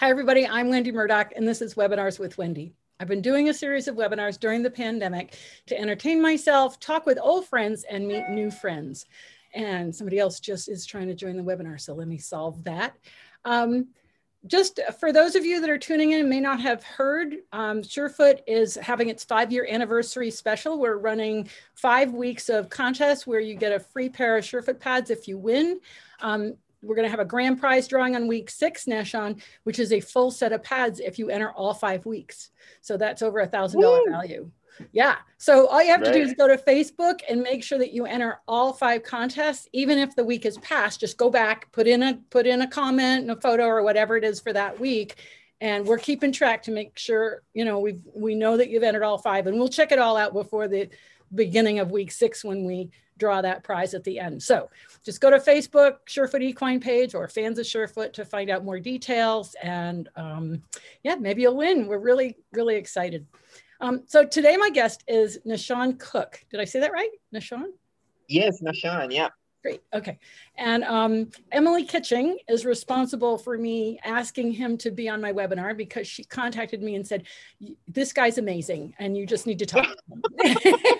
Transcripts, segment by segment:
Hi, everybody. I'm Wendy Murdoch, and this is Webinars with Wendy. I've been doing a series of webinars during the pandemic to entertain myself, talk with old friends, and meet new friends. And somebody else just is trying to join the webinar, so let me solve that. Um, just for those of you that are tuning in and may not have heard, um, Surefoot is having its five year anniversary special. We're running five weeks of contests where you get a free pair of Surefoot pads if you win. Um, we're going to have a grand prize drawing on week six, Nahshon, which is a full set of pads if you enter all five weeks. So that's over a thousand dollar value. Yeah. So all you have right. to do is go to Facebook and make sure that you enter all five contests, even if the week is past. Just go back, put in a put in a comment and a photo or whatever it is for that week, and we're keeping track to make sure you know we we know that you've entered all five, and we'll check it all out before the beginning of week six when we draw that prize at the end. So just go to Facebook, Surefoot Equine page or fans of Surefoot to find out more details. And um, yeah, maybe you'll win. We're really, really excited. Um, so today my guest is Nahshon Cook. Did I say that right? Nahshon? Yes, Nahshon, yeah. Great, okay. And um, Emily Kitching is responsible for me asking him to be on my webinar because she contacted me and said, this guy's amazing and you just need to talk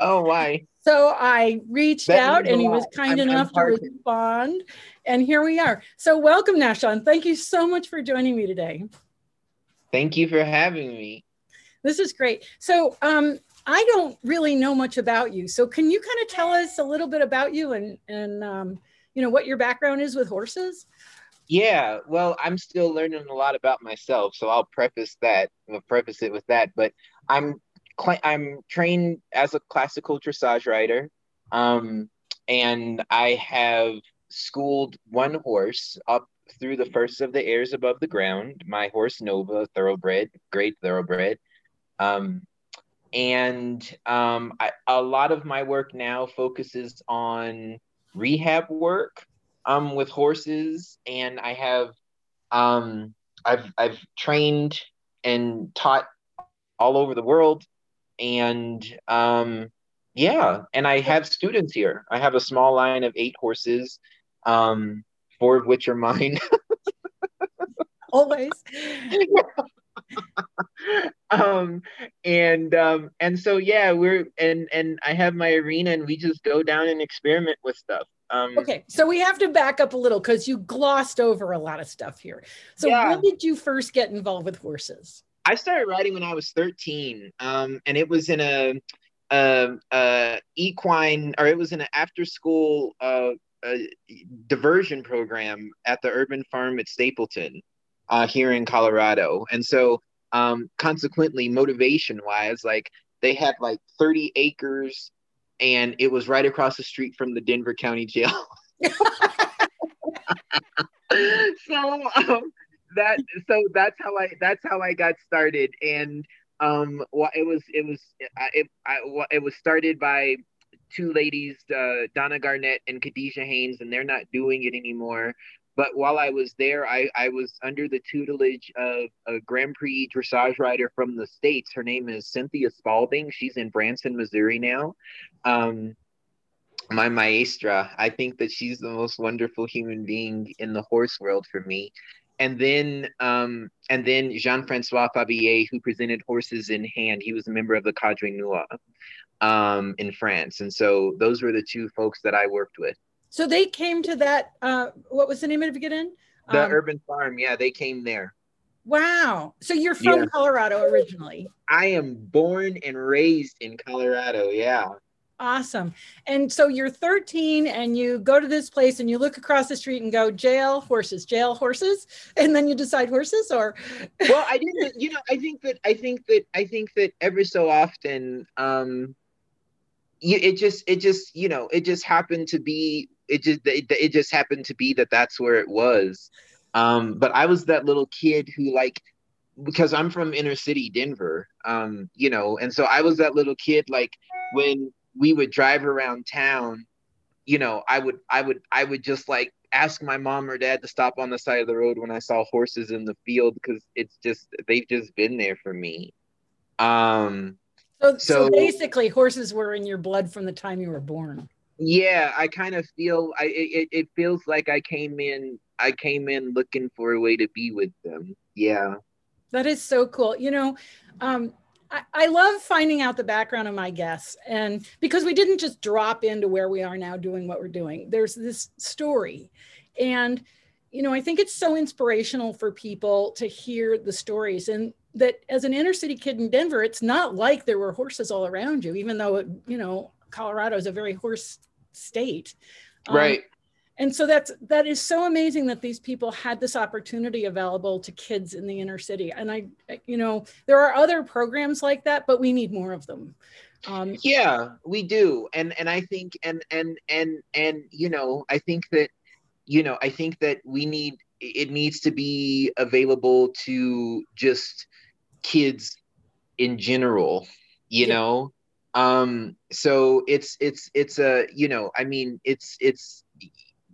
oh, why? So I reached that out and he was kind I'm, enough I'm to respond. And here we are. So welcome, Nahshon. Thank you so much for joining me today. Thank you for having me. This is great. So um, I don't really know much about you. So can you kind of tell us a little bit about you and, and um, you know, what your background is with horses? Yeah, well, I'm still learning a lot about myself, so I'll preface that. I'll preface it with that. But I'm I'm trained as a classical dressage rider, um, and I have schooled one horse up through the first of the airs above the ground. My horse Nova, thoroughbred, great thoroughbred. Um, and um, I, a lot of my work now focuses on rehab work um, with horses, and I have um, I've I've trained and taught all over the world and um, yeah, and I have students here. I have a small line of eight horses, um, four of which are mine. Always. um and um and so yeah we're and and i have my arena and we just go down and experiment with stuff um okay so we have to back up a little because you glossed over a lot of stuff here so yeah. when did you first get involved with horses I started writing when I was 13, um, and it was in a, a, a, equine, or it was in an after-school uh, diversion program at the urban farm at Stapleton uh, here in Colorado. And so, um, consequently, motivation-wise, like they had like 30 acres, and it was right across the street from the Denver County Jail. so um, that so that's how I that's how I got started. And um well, it was it was it I, it was started by two ladies uh, Donna Garnett and Khadijah Haynes and they're not doing it anymore. But while I was there I I was under the tutelage of a Grand Prix dressage rider from the states. Her name is Cynthia Spalding she's in Branson Missouri now. Um my maestra. I think that she's the most wonderful human being in the horse world for me and then um, and then Jean-Francois Favier, who presented Horses in Hand. He was a member of the Cadre Noir um, in France, and so those were the two folks that I worked with. So they came to that. Uh, what was the name of it again? The um, Urban Farm. Yeah, they came there. Wow. So you're from yeah. Colorado originally? I am born and raised in Colorado. Yeah. Awesome. And so you're 13 and you go to this place and you look across the street and go, jail, horses, jail, horses. And then you decide horses or. well, I didn't, you know, I think that, I think that, I think that every so often, um, you, it just, it just, you know, it just happened to be, it just, it, it just happened to be that that's where it was. Um, but I was that little kid who like, because I'm from inner city Denver, um, you know, and so I was that little kid like when we would drive around town you know i would i would i would just like ask my mom or dad to stop on the side of the road when i saw horses in the field because it's just they've just been there for me um so, so, so basically horses were in your blood from the time you were born Yeah, I kind of feel I it, it feels like I came in I came in looking for a way to be with them. Yeah. That is so cool. You know, um, I, I love finding out the background of my guests and because we didn't just drop into where we are now doing what we're doing. There's this story. And you know, I think it's so inspirational for people to hear the stories and that as an inner city kid in Denver, it's not like there were horses all around you, even though, it, you know, Colorado is a very horse state. Um, right. And so that's that is so amazing that these people had this opportunity available to kids in the inner city. And I, you know, there are other programs like that, but we need more of them. Um, yeah, we do. And and I think and and and and you know, I think that you know, I think that we need it needs to be available to just kids in general, you yeah. know. Um so it's it's it's a you know, I mean it's it's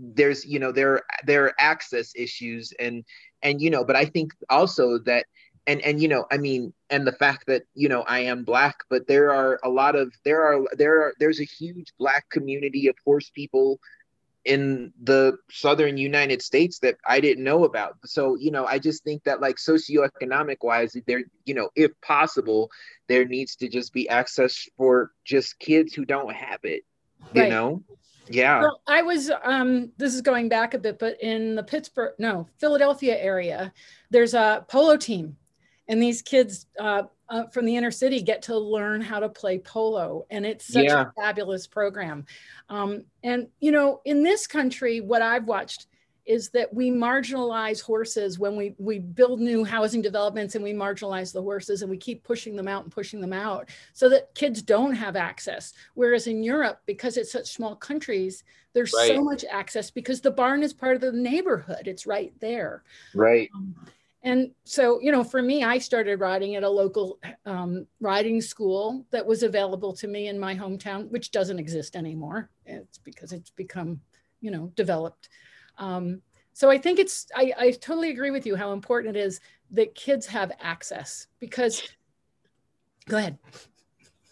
there's you know there there are access issues and and you know but I think also that and and you know i mean and the fact that you know i am black but there are a lot of there are there are there's a huge black community of horse people in the southern United States that I didn't know about. So, you know, I just think that like socioeconomic wise, there, you know, if possible, there needs to just be access for just kids who don't have it, you right. know? Yeah. Well, I was um this is going back a bit, but in the Pittsburgh, no, Philadelphia area, there's a polo team. And these kids uh, uh, from the inner city get to learn how to play polo and it's such yeah. a fabulous program um, and you know in this country what i've watched is that we marginalize horses when we we build new housing developments and we marginalize the horses and we keep pushing them out and pushing them out so that kids don't have access whereas in europe because it's such small countries there's right. so much access because the barn is part of the neighborhood it's right there right um, and so, you know, for me, I started riding at a local um, riding school that was available to me in my hometown, which doesn't exist anymore. It's because it's become, you know, developed. Um, so I think it's, I, I totally agree with you how important it is that kids have access because, go ahead.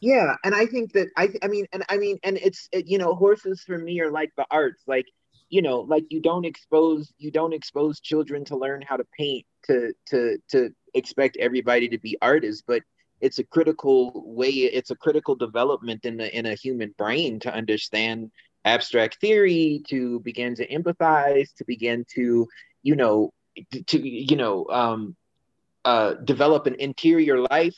Yeah. And I think that, I, I mean, and I mean, and it's, it, you know, horses for me are like the arts. Like, you know like you don't expose you don't expose children to learn how to paint to to to expect everybody to be artists but it's a critical way it's a critical development in the in a human brain to understand abstract theory to begin to empathize to begin to you know to you know um uh develop an interior life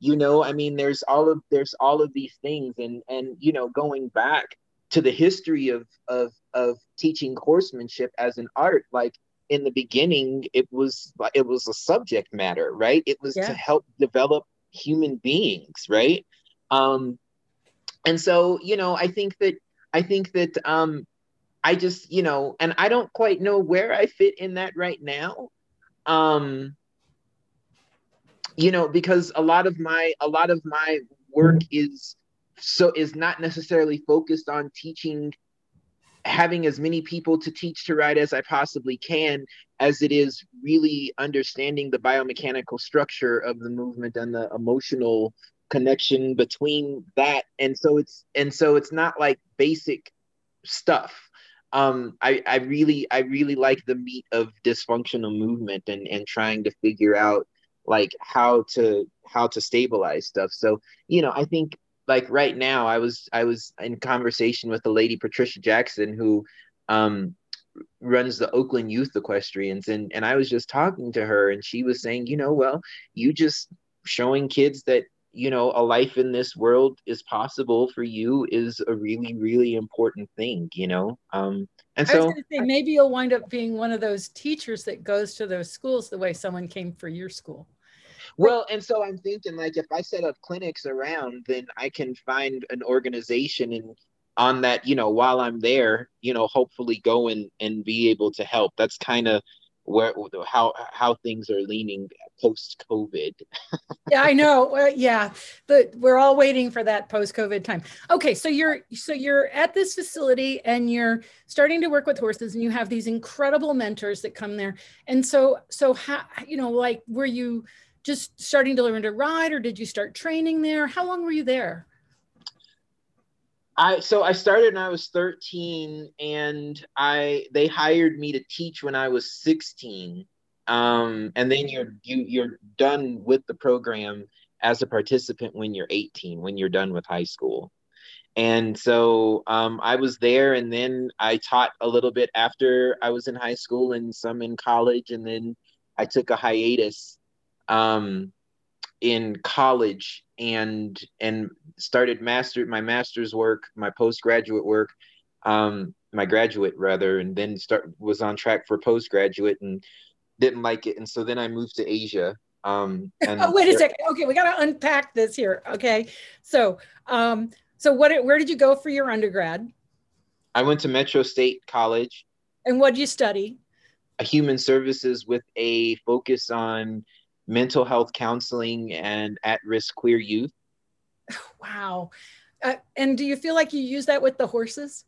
you know? I mean there's all of there's all of these things and and you know going back to the history of of of teaching horsemanship as an art like in the beginning it was it was a subject matter right? It was yeah. to help develop human beings right? Um and so you know i think that i think that um i just you know and i don't quite know where i fit in that right now. Um you know because a lot of my a lot of my work is so is not necessarily focused on teaching having as many people to teach to write as I possibly can, as it is really understanding the biomechanical structure of the movement and the emotional connection between that. And so it's and so it's not like basic stuff. Um, I, I really I really like the meat of dysfunctional movement and and trying to figure out like how to how to stabilize stuff. So you know I think like right now i was i was in conversation with the lady patricia jackson who um runs the oakland youth equestrians and and i was just talking to her and she was saying you know well you just showing kids that you know a life in this world is possible for you is a really really important thing you know um and so say, maybe you'll wind up being one of those teachers that goes to those schools the way someone came for your school well, and so I'm thinking like if I set up clinics around, then I can find an organization and on that, you know, while I'm there, you know, hopefully go and and be able to help. That's kind of where how how things are leaning post COVID. yeah, I know. Uh, yeah, but we're all waiting for that post COVID time. Okay, so you're so you're at this facility and you're starting to work with horses, and you have these incredible mentors that come there. And so so how you know like were you just starting to learn to ride or did you start training there? How long were you there? I so I started when I was 13 and I they hired me to teach when I was 16. Um, and then you're you you're done with the program as a participant when you're 18, when you're done with high school. And so um, I was there, and then I taught a little bit after I was in high school and some in college, and then I took a hiatus um, in college and and started master my master's work, my postgraduate work, um, my graduate rather, and then start was on track for postgraduate and didn't like it, and so then I moved to Asia. Um, and oh, wait a second. Okay, we got to unpack this here. Okay, so um, so what? Where did you go for your undergrad? I went to Metro State College. And what did you study? Human services with a focus on mental health counseling and at-risk queer youth. Wow. Uh, and do you feel like you use that with the horses?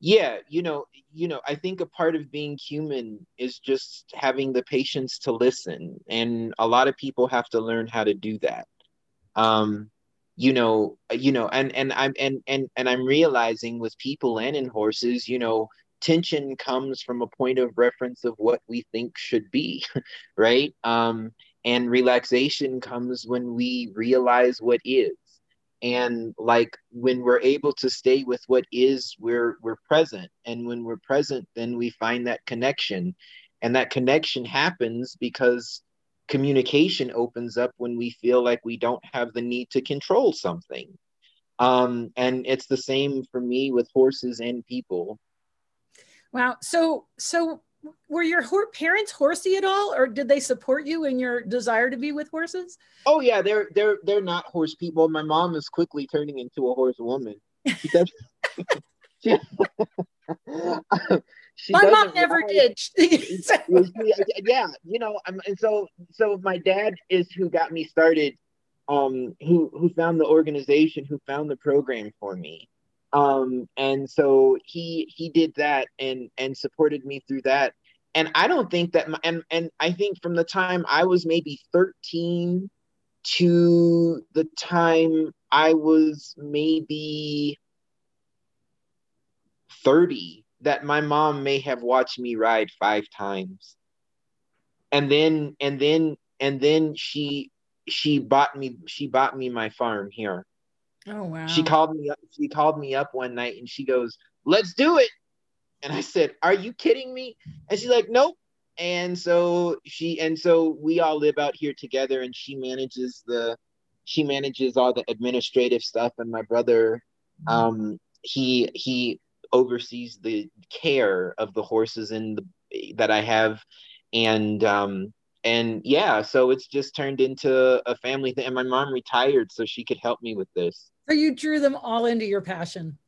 Yeah, you know, you know, I think a part of being human is just having the patience to listen, and a lot of people have to learn how to do that. Um, you know, you know, and and I'm and and and I'm realizing with people and in horses, you know, tension comes from a point of reference of what we think should be, right? Um, and relaxation comes when we realize what is. And like when we're able to stay with what is, we're we're present. And when we're present, then we find that connection. And that connection happens because communication opens up when we feel like we don't have the need to control something. Um, and it's the same for me with horses and people Wow. So, so were your ho- parents horsey at all, or did they support you in your desire to be with horses? Oh yeah, they're they're they're not horse people. My mom is quickly turning into a horse woman. She does, she, she my mom never ride. did. yeah, you know, and so so my dad is who got me started. Um, who who found the organization, who found the program for me um and so he he did that and and supported me through that. And i don't think that my, and and i think from the time i was maybe 13 to the time i was maybe 30 that my mom may have watched me ride five times. And then and then and then she she bought me she bought me my farm here Oh wow. She called me up she called me up one night and she goes, "Let's do it." And I said, "Are you kidding me?" And she's like, "Nope." And so she and so we all live out here together and she manages the she manages all the administrative stuff and my brother um he he oversees the care of the horses in the that I have and um and yeah so it's just turned into a family thing and my mom retired so she could help me with this so you drew them all into your passion.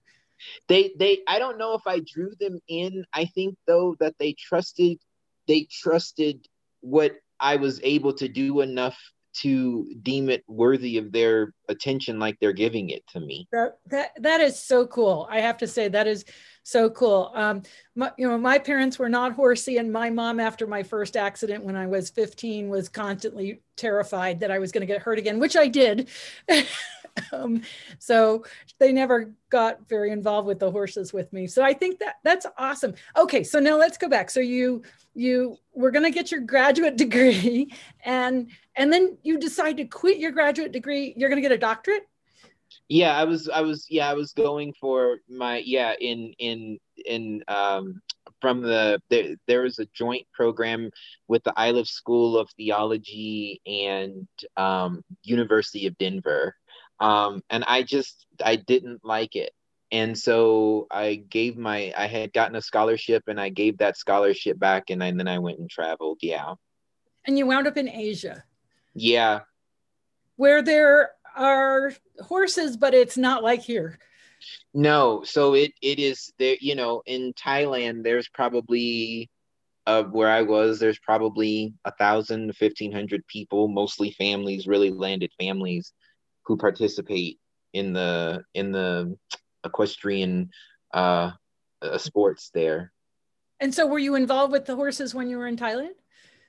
They they I don't know if I drew them in. I think though that they trusted they trusted what I was able to do enough to deem it worthy of their attention like they're giving it to me. That that, that is so cool. I have to say that is so cool. Um, my, you know, my parents were not horsey, and my mom, after my first accident when I was 15, was constantly terrified that I was going to get hurt again, which I did. um, so they never got very involved with the horses with me. So I think that that's awesome. Okay, so now let's go back. So you you were going to get your graduate degree, and and then you decide to quit your graduate degree. You're going to get a doctorate. Yeah, I was I was yeah I was going for my yeah in in in um from the there, there was a joint program with the Iliff School of Theology and um, University of Denver um, and I just I didn't like it, and so I gave my I had gotten a scholarship, and I gave that scholarship back, and, I, and then I went and traveled. Yeah. And you wound up in Asia. Yeah. Where there are horses, but it's not like here. No, so it it is there. You know, in Thailand, there's probably uh, where I was, there's probably a thousand, fifteen hundred people, mostly families, really landed families who participate in the in the equestrian uh, uh, sports there. And so, were you involved with the horses when you were in Thailand?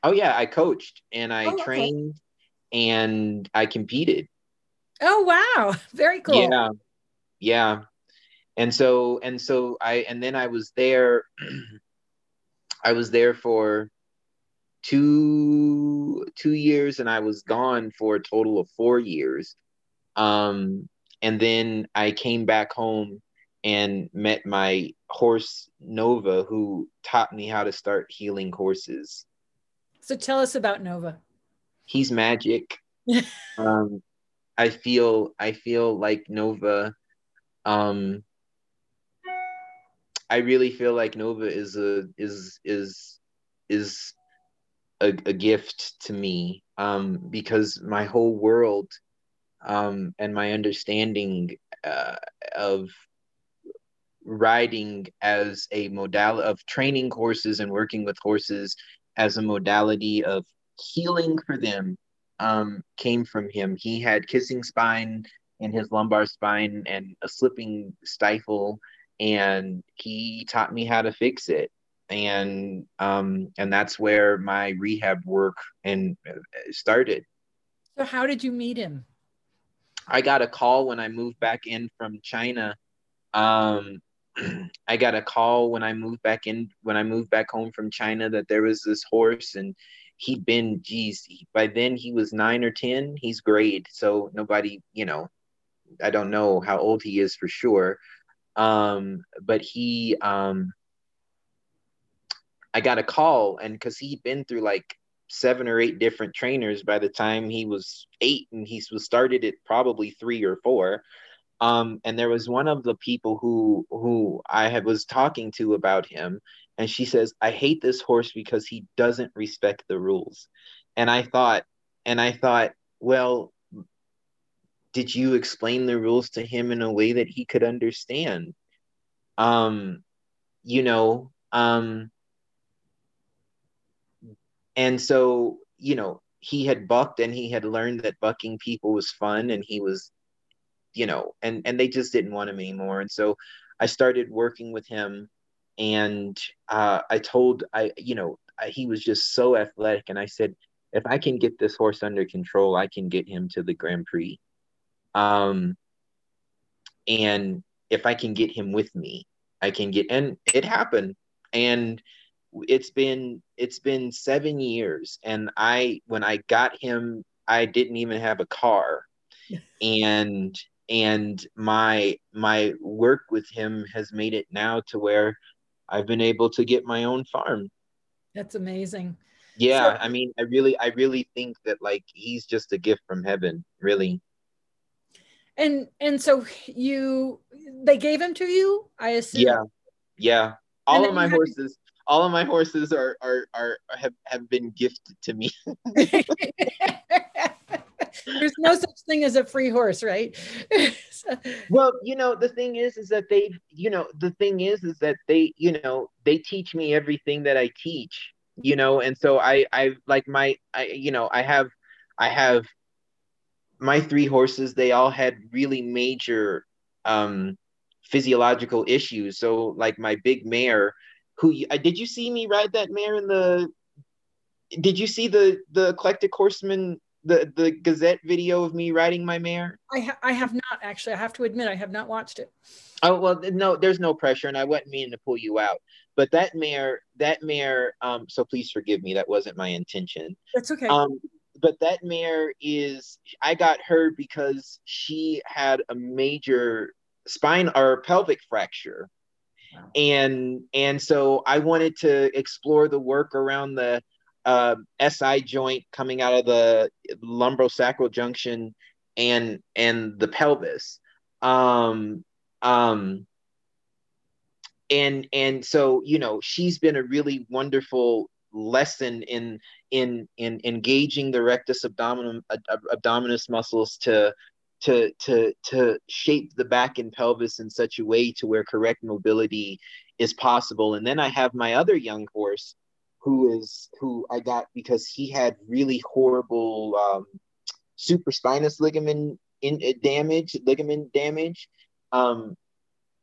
Oh yeah, I coached and I oh, trained okay. and I competed. Oh wow, very cool. Yeah, yeah. and so and so I and then I was there. I was there for two two years, and I was gone for a total of four years. Um, and then I came back home and met my horse Nova, who taught me how to start healing horses. So tell us about Nova. He's magic. um, I feel I feel like Nova. Um, I really feel like Nova is a is is is a, a gift to me um, because my whole world um, and my understanding uh, of riding as a modality of training horses and working with horses as a modality of healing for them um, came from him. He had kissing spine in his lumbar spine and a slipping stifle, and he taught me how to fix it. And um, and that's where my rehab work and uh, started. So how did you meet him? I got a call when I moved back in from China. Um, I got a call when I moved back in when I moved back home from China that there was this horse and he'd been geez by then he was nine or ten he's great. so nobody you know I don't know how old he is for sure. Um but he um I got a call and because he'd been through like seven or eight different trainers by the time he was eight and he was started at probably three or four. Um, and there was one of the people who who I had was talking to about him, and she says, "I hate this horse because he doesn't respect the rules." And I thought, and I thought, well, did you explain the rules to him in a way that he could understand? Um, you know, um, and so you know he had bucked and he had learned that bucking people was fun and he was you know, and and they just didn't want him anymore. And so I started working with him, and uh, I told I, you know, I, he was just so athletic, and I said, if I can get this horse under control, I can get him to the Grand Prix. Um, and if I can get him with me, I can get, and it happened, and it's been it's been seven years, and I when I got him, I didn't even have a car, and and my my work with him has made it now to where I've been able to get my own farm. That's amazing. Yeah, so, I mean, I really I really think that like he's just a gift from heaven, really. And and so you they gave him to you, I assume. Yeah. Yeah. All of my horses all of my horses are are are have have been gifted to me. There's no such thing as a free horse, right? well, you know, the thing is, is that they, you know, the thing is, is that they, you know, they teach me everything that I teach, you know, and so I, I like my, I, you know, I have, I have my three horses. They all had really major um, physiological issues. So, like my big mare, who I did you see me ride that mare in the? Did you see the the eclectic horseman the the Gazette video of me riding my mare? I ha- I have not actually. I have to admit I have not watched it. Oh well, no, there's no pressure, and I wasn't meaning to pull you out. But that mare, that mare. Um, so please forgive me. That wasn't my intention. That's okay. Um, but that mare is. I got her because she had a major spine or pelvic fracture, and and so I wanted to explore the work around the uh, SI joint coming out of the lumbosacral junction and and the pelvis. Um, um, and and so you know she's been a really wonderful lesson in in in engaging the rectus abdominum abdominis muscles to to to to shape the back and pelvis in such a way to where correct mobility is possible and then i have my other young horse who is who I got because he had really horrible um, supraspinous ligament in uh, damage, ligament damage. Um,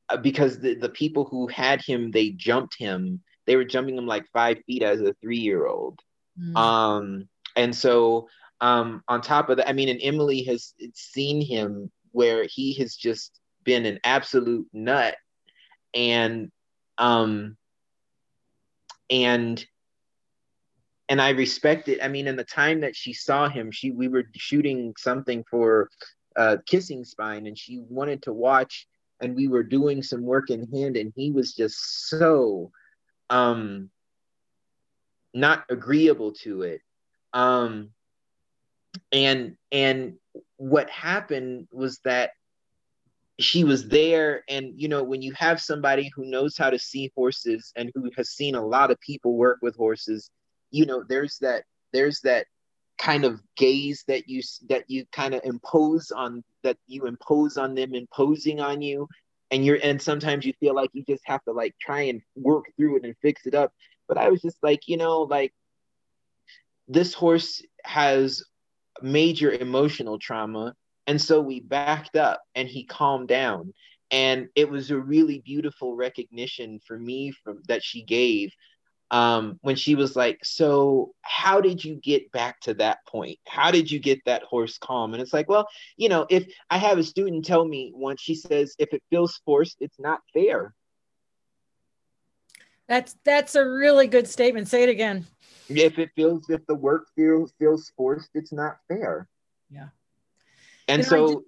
uh, because the, the people who had him, they jumped him. They were jumping him like five feet as a three year old. Mm. Um, and so um, on top of that, I mean, and Emily has seen him where he has just been an absolute nut and um and and I respect it. I mean, in the time that she saw him, she we were shooting something for uh, Kissing Spine, and she wanted to watch, and we were doing some work in hand, and he was just so um not agreeable to it. Um, and and what happened was that she was there and you know when you have somebody who knows how to see horses and who has seen a lot of people work with horses you know there's that there's that kind of gaze that you that you kind of impose on that you impose on them imposing on you. And you're and sometimes you feel like you just have to like try and work through it and fix it up. But i was just like you know like this horse has major emotional trauma. And so we backed up and he calmed down. And it was a really beautiful recognition for me from that she gave um, when she was like, So, how did you get back to that point? How did you get that horse calm? And it's like, Well, you know, if I have a student tell me once, she says, If it feels forced, it's not fair. That's that's a really good statement. Say it again. If it feels if the work feels feels forced, it's not fair. Yeah. And you know, so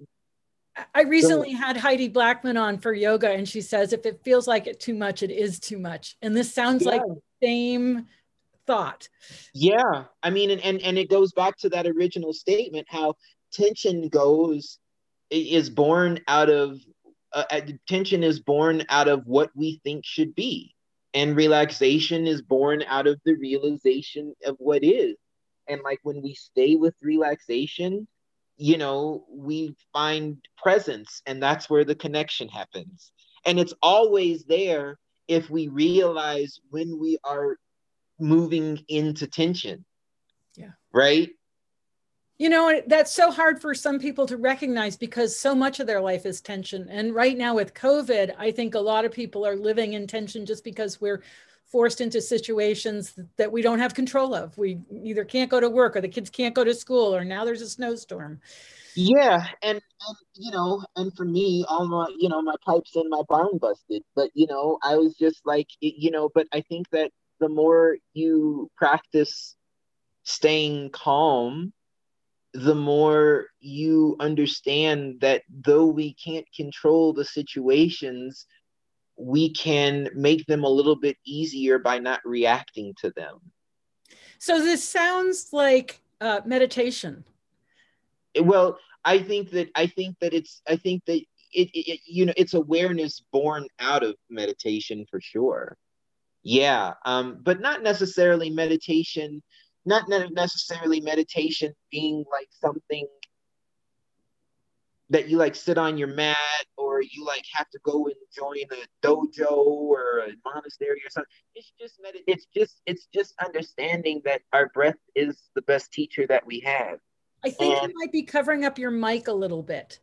I recently had Heidi Blackman on for yoga, and she says if it feels like it too much, it is too much. And this sounds yeah. like same thought. Yeah, I mean, and, and and it goes back to that original statement how tension goes is born out of uh, uh, tension is born out of what we think should be, and relaxation is born out of the realization of what is. And like when we stay with relaxation, you know, we find presence, and that's where the connection happens. And it's always there if we realize when we are moving into tension. Yeah. Right? You know, that's so hard for some people to recognize because so much of their life is tension. And right now with COVID, I think a lot of people are living in tension just because we're forced into situations that we don't have control of. We either can't go to work or the kids can't go to school or now there's a snowstorm. Yeah, and, and you know, and for me, all my you know my pipes in my barn busted, but you know, I was just like, you know, but I think that the more you practice staying calm, the more you understand that though we can't control the situations, we can make them a little bit easier by not reacting to them. So this sounds like uh, meditation. Well, I think that I think that it's I think that it, it you know it's awareness born out of meditation for sure. Yeah, um, but not necessarily meditation, not necessarily meditation being like something that you like sit on your mat or you like have to go and join a dojo or a monastery or something. It's just med- it's just it's just understanding that our breath is the best teacher that we have. I think and, you might be covering up your mic a little bit.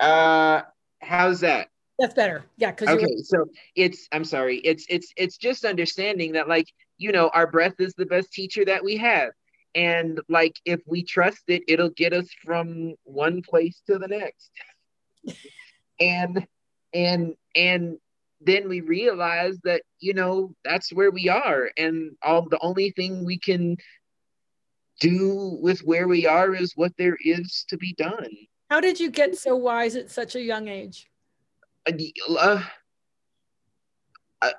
Uh how's that? That's better. Yeah, because okay. So it's I'm sorry. It's it's it's just understanding that like you know our breath is the best teacher that we have and like if we trust it it'll get us from one place to the next and and and then we realize that you know that's where we are and all the only thing we can do with where we are is what there is to be done. How did you get so wise at such a young age? Uh, I,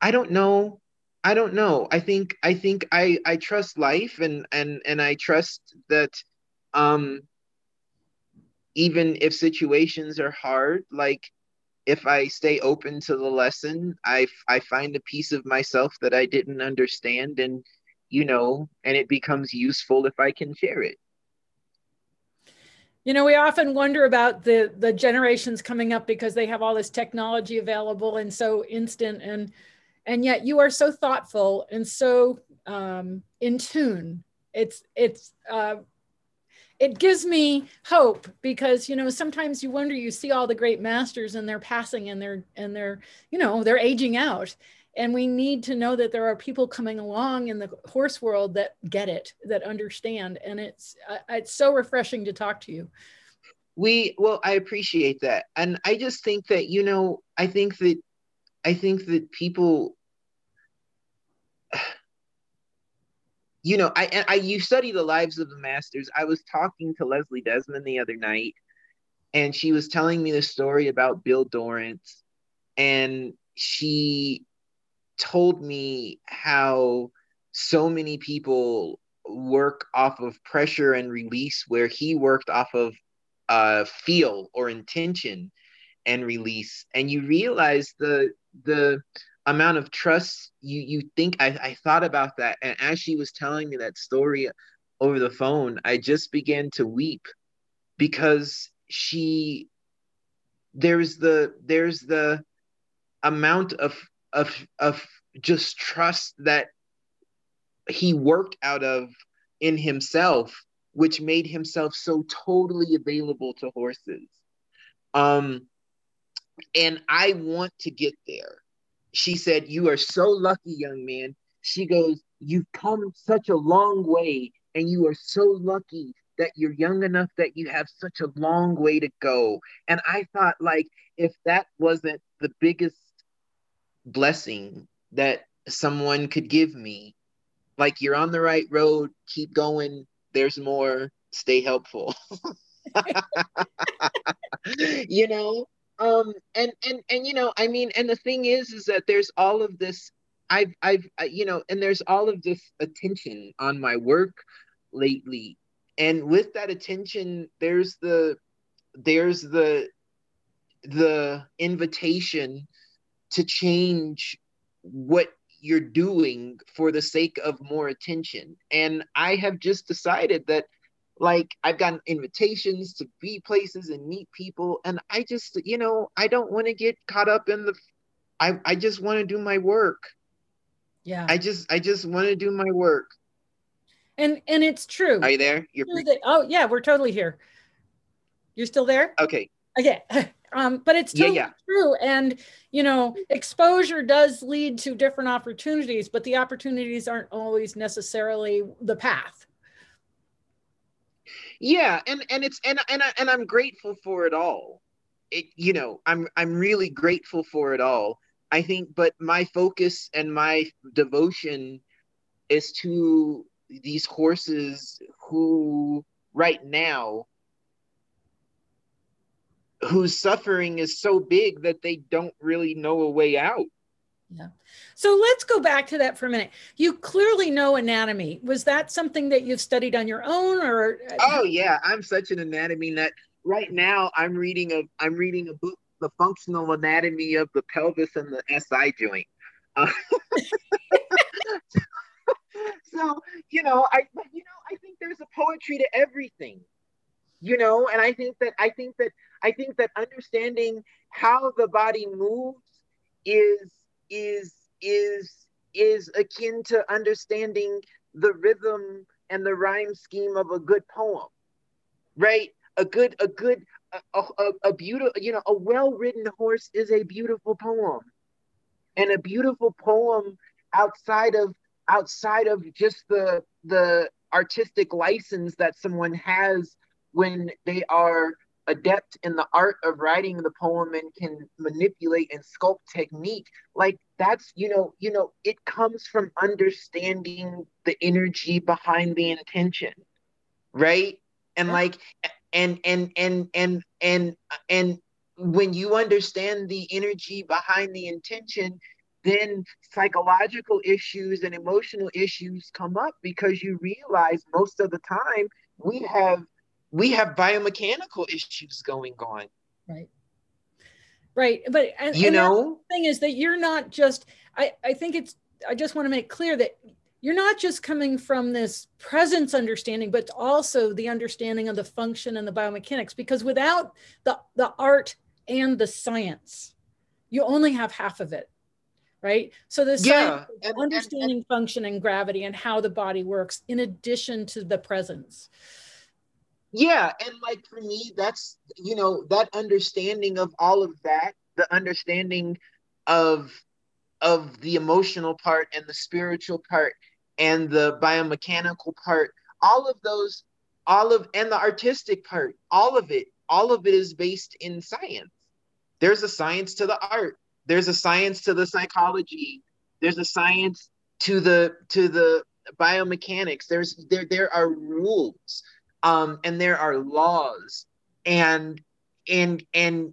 I don't know. I don't know. I think I think I I trust life and and and I trust that um even if situations are hard like if I stay open to the lesson, I I find a piece of myself that I didn't understand and you know, and it becomes useful if I can share it. You know, we often wonder about the the generations coming up because they have all this technology available and so instant and and yet you are so thoughtful and so um, in tune it's it's uh, it gives me hope because you know sometimes you wonder you see all the great masters and they're passing and they're and they're you know they're aging out and we need to know that there are people coming along in the horse world that get it that understand. And it's uh, it's so refreshing to talk to you. We well i appreciate that. And i just think that you know i think that i think that people you know i i you study the lives of the masters. I was talking to leslie desmond the other night and she was telling me the story about bill dorrance. And she told me how so many people work off of pressure and release where he worked off of uh, feel or intention and release. And you realize the the amount of trust you you think I, I thought about that. And as she was telling me that story over the phone i just began to weep because she there's the there's the amount of of of just trust that he worked out of in himself which made himself so totally available to horses. Um, and I want to get there. She said, You are so lucky, young man. She goes, You've come such a long way, and you are so lucky that you're young enough that you have such a long way to go. And I thought, like, if that wasn't the biggest blessing that someone could give me, like, you're on the right road, keep going, there's more. Stay helpful. You know? Um and and and you know i mean and the thing is is that there's all of this i've i've you know and there's all of this attention on my work lately. And with that attention there's the there's the the invitation to change what you're doing for the sake of more attention. And I have just decided that like I've gotten invitations to be places and meet people and I just you know I don't want to get caught up in the I I just want to do my work. Yeah. I just I just want to do my work. And and it's true. Are you there? You're oh yeah, we're totally here. You're still there? Okay. Okay. Um, but it's totally yeah, yeah. true. And, you know, exposure does lead to different opportunities, but the opportunities aren't always necessarily the path. Yeah. And, and it's, and, and, I, and I'm grateful for it all. It, you know, I'm, I'm really grateful for it all. I think, but my focus and my devotion is to these horses who right now whose suffering is so big that they don't really know a way out. Yeah. So let's go back to that for a minute. You clearly know anatomy. Was that something that you've studied on your own or Oh yeah, I'm such an anatomy nut. Right now I'm reading a I'm reading a book The Functional Anatomy of the Pelvis and the SI joint. Uh, so, you know, I you know, I think there's a poetry to everything. You know, and I think that I think that I think that understanding how the body moves is is is is akin to understanding the rhythm and the rhyme scheme of a good poem right? A good a good a, a, a beautiful you know a well-written horse is a beautiful poem. And a beautiful poem outside of outside of just the the artistic license that someone has when they are adept in the art of writing the poem and can manipulate and sculpt technique like that's you know you know it comes from understanding the energy behind the intention right and yeah. like and and and and and and when you understand the energy behind the intention then psychological issues and emotional issues come up because you realize most of the time we have we have biomechanical issues going on. Right. Right. But and, you and know, thing is that you're not just I, I think it's I just want to make clear that you're not just coming from this presence understanding, but also the understanding of the function and the biomechanics, because without the, the art and the science, you only have half of it. Right. So the yeah, and, understanding and, and, function and gravity and how the body works in addition to the presence yeah and like for me that's you know that understanding of all of that the understanding of of the emotional part and the spiritual part and the biomechanical part all of those all of and the artistic part all of it all of it is based in science. There's a science to the art. There's a science to the psychology. There's a science to the to the biomechanics. There's there there are rules, um, and there are laws, and and and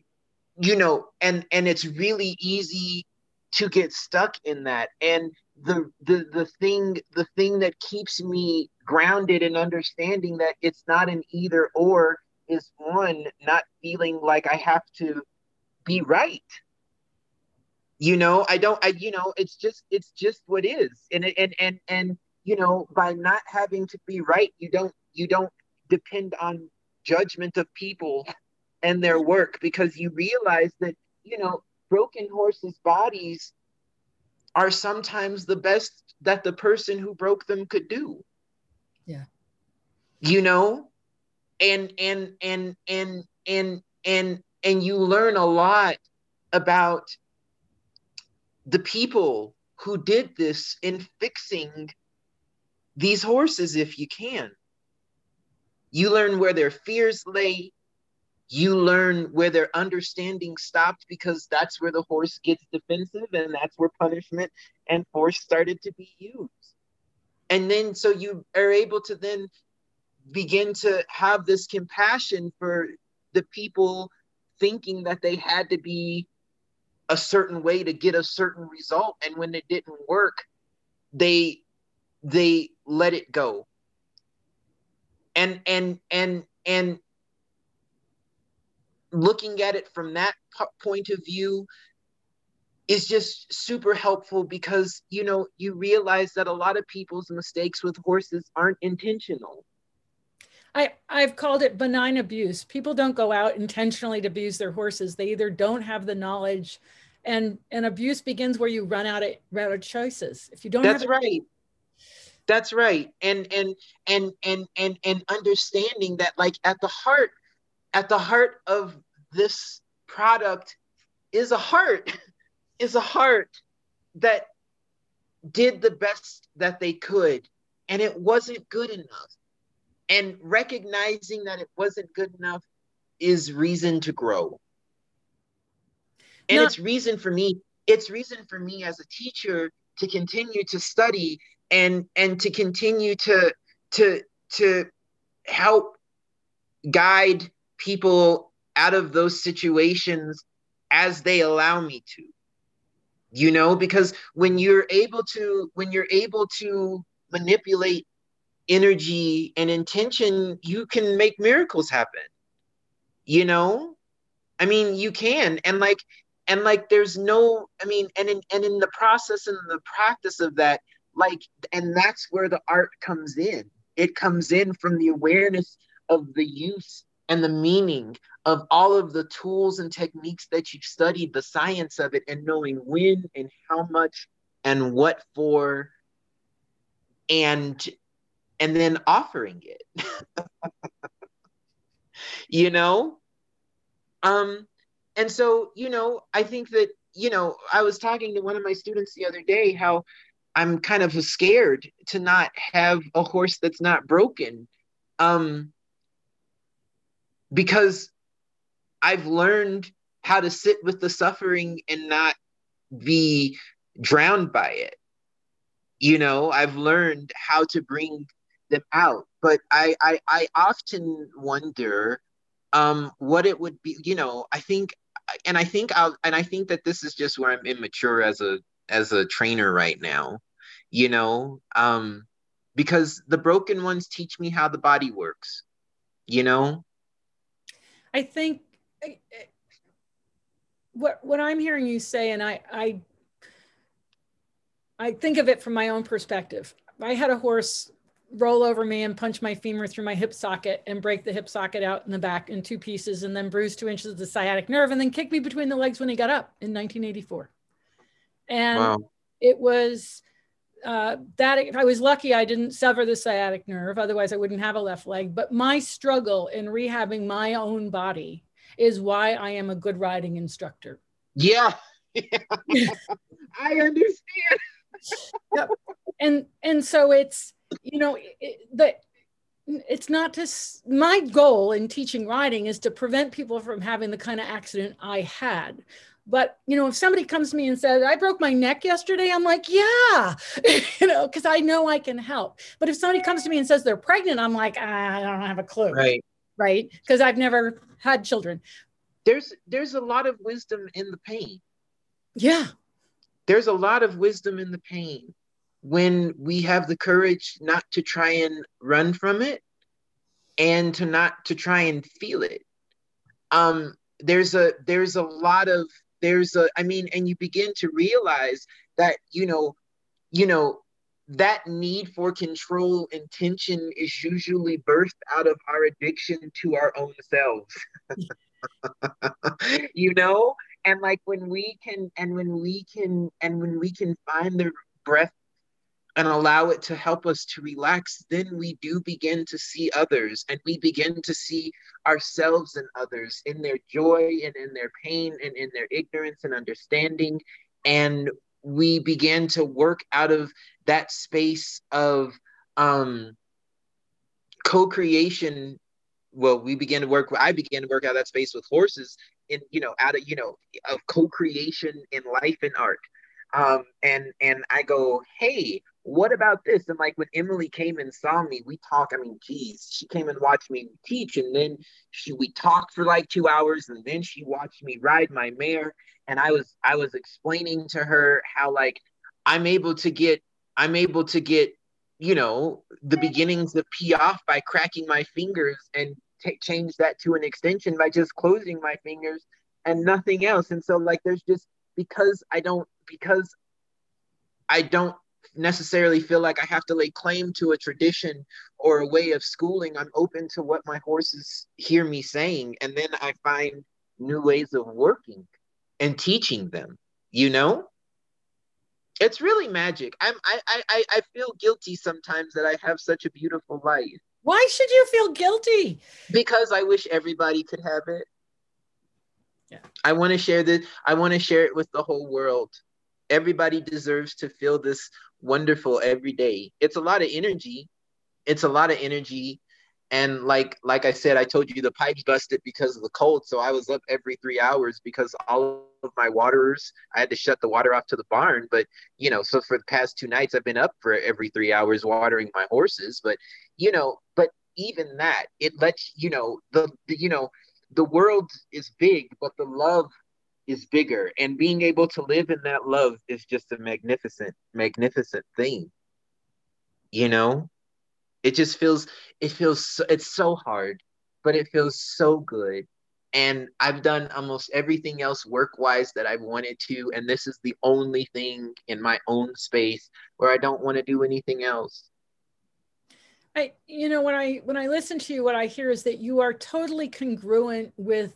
you know, and and it's really easy to get stuck in that. And the the the thing the thing that keeps me grounded in understanding that it's not an either or is one not feeling like I have to be right. You know, I don't I you know, it's just it's just what is. And and and and you know, by not having to be right, you don't you don't depend on judgment of people and their work because you realize that, you know, broken horses' bodies are sometimes the best that the person who broke them could do. Yeah. You know? And and and and and and and you learn a lot about the people who did this in fixing these horses if you can. You learn where their fears lay. You learn where their understanding stopped because that's where the horse gets defensive and that's where punishment and force started to be used. And then so you are able to then begin to have this compassion for the people thinking that they had to be a certain way to get a certain result. And when it didn't work they they let it go and and and and looking at it from that point of view is just super helpful because you know you realize that a lot of people's mistakes with horses aren't intentional I, I've called it benign abuse. People don't go out intentionally to abuse their horses. They either don't have the knowledge, and and abuse begins where you run out of run out of choices. If you don't, have that's have right. That's right. And and and and and and understanding that, like at the heart at the heart of this product is a heart, is a heart that did the best that they could, and it wasn't good enough. And recognizing that it wasn't good enough is reason to grow. And it's reason for me, it's reason for me as a teacher to continue to study and and to continue to to to help guide people out of those situations as they allow me to you know because when you're able to when you're able to manipulate energy and intention you can make miracles happen you know? I mean you can and like and like there's no i mean and in and in the process and the practice of that like and that's where the art comes in it comes in from the awareness of the use and the meaning of all of the tools and techniques that you've studied, the science of it, and knowing when and how much and what for, and and then offering it. you know? Um, and so, you know, I think that, you know, I was talking to one of my students the other day how I'm kind of scared to not have a horse that's not broken. Um, because I've learned how to sit with the suffering and not be drowned by it. You know, I've learned how to bring them out. But I I, I often wonder um, what it would be. You know, I think, and I think I'll, and I think that this is just where I'm immature as a as a trainer right now. You know, um, because the broken ones teach me how the body works. You know, I think what what I'm hearing you say, and I I I think of it from my own perspective. I had a horse roll over me and punch my femur through my hip socket and break the hip socket out in the back in two pieces and then bruise two inches of the sciatic nerve and then kick me between the legs when he got up in 1984. And wow. it was uh, that if I was lucky, I didn't sever the sciatic nerve. Otherwise, I wouldn't have a left leg. But my struggle in rehabbing my own body is why I am a good riding instructor. Yeah, I understand. yep. And and so it's you know it, the it's not to my goal in teaching riding is to prevent people from having the kind of accident I had. But you know, if somebody comes to me and says, I broke my neck yesterday, I'm like, yeah, you know, because I know I can help. But if somebody comes to me and says they're pregnant, I'm like, I don't have a clue. Right. Right. Because I've never had children. There's there's a lot of wisdom in the pain. Yeah. There's a lot of wisdom in the pain when we have the courage not to try and run from it and to not to try and feel it. Um, there's a there's a lot of there's a i mean and you begin to realize that you know you know that need for control and tension is usually birthed out of our addiction to our own selves. You know? And like when we can and when we can and when we can find the breath and allow it to help us to relax, then we do begin to see others and we begin to see ourselves and others in their joy and in their pain and in their ignorance and understanding. And we begin to work out of that space of um, co creation. Well, we began to work, I began to work out that space with horses in, you know, out of, you know, of co creation in life and art. Um, and and I go, hey, what about this? And like when Emily came and saw me, we talked. I mean, geez, she came and watched me teach, and then she we talked for like two hours, and then she watched me ride my mare. And I was I was explaining to her how like I'm able to get I'm able to get you know the beginnings of piaffe by cracking my fingers and t- change that to an extension by just closing my fingers and nothing else. And so like there's just because I don't because I don't necessarily feel like I have to lay claim to a tradition or a way of schooling. I'm open to what my horses hear me saying, and then I find new ways of working and teaching them. You know, it's really magic. I'm I I I feel guilty sometimes that I have such a beautiful life. Why should you feel guilty? Because I wish everybody could have it. Yeah. I want to share this. I want to share it with the whole world everybody deserves to feel this wonderful every day. It's a lot of energy. It's a lot of energy. And like like I said, I told you the pipes busted because of the cold. So I was up every three hours because all of my waterers, I had to shut the water off to the barn. But you know, so for the past two nights, I've been up for every three hours watering my horses. But you know, but even that, it lets you know the, the you know the world is big, but the love is bigger. And being able to live in that love is just a magnificent magnificent thing you know? It just feels it feels it's so hard but it feels so good. And i've done almost everything else work wise that i've wanted to and this is the only thing in my own space where i don't want to do anything else. I, you know, when I when I listen to you, what I hear is that you are totally congruent with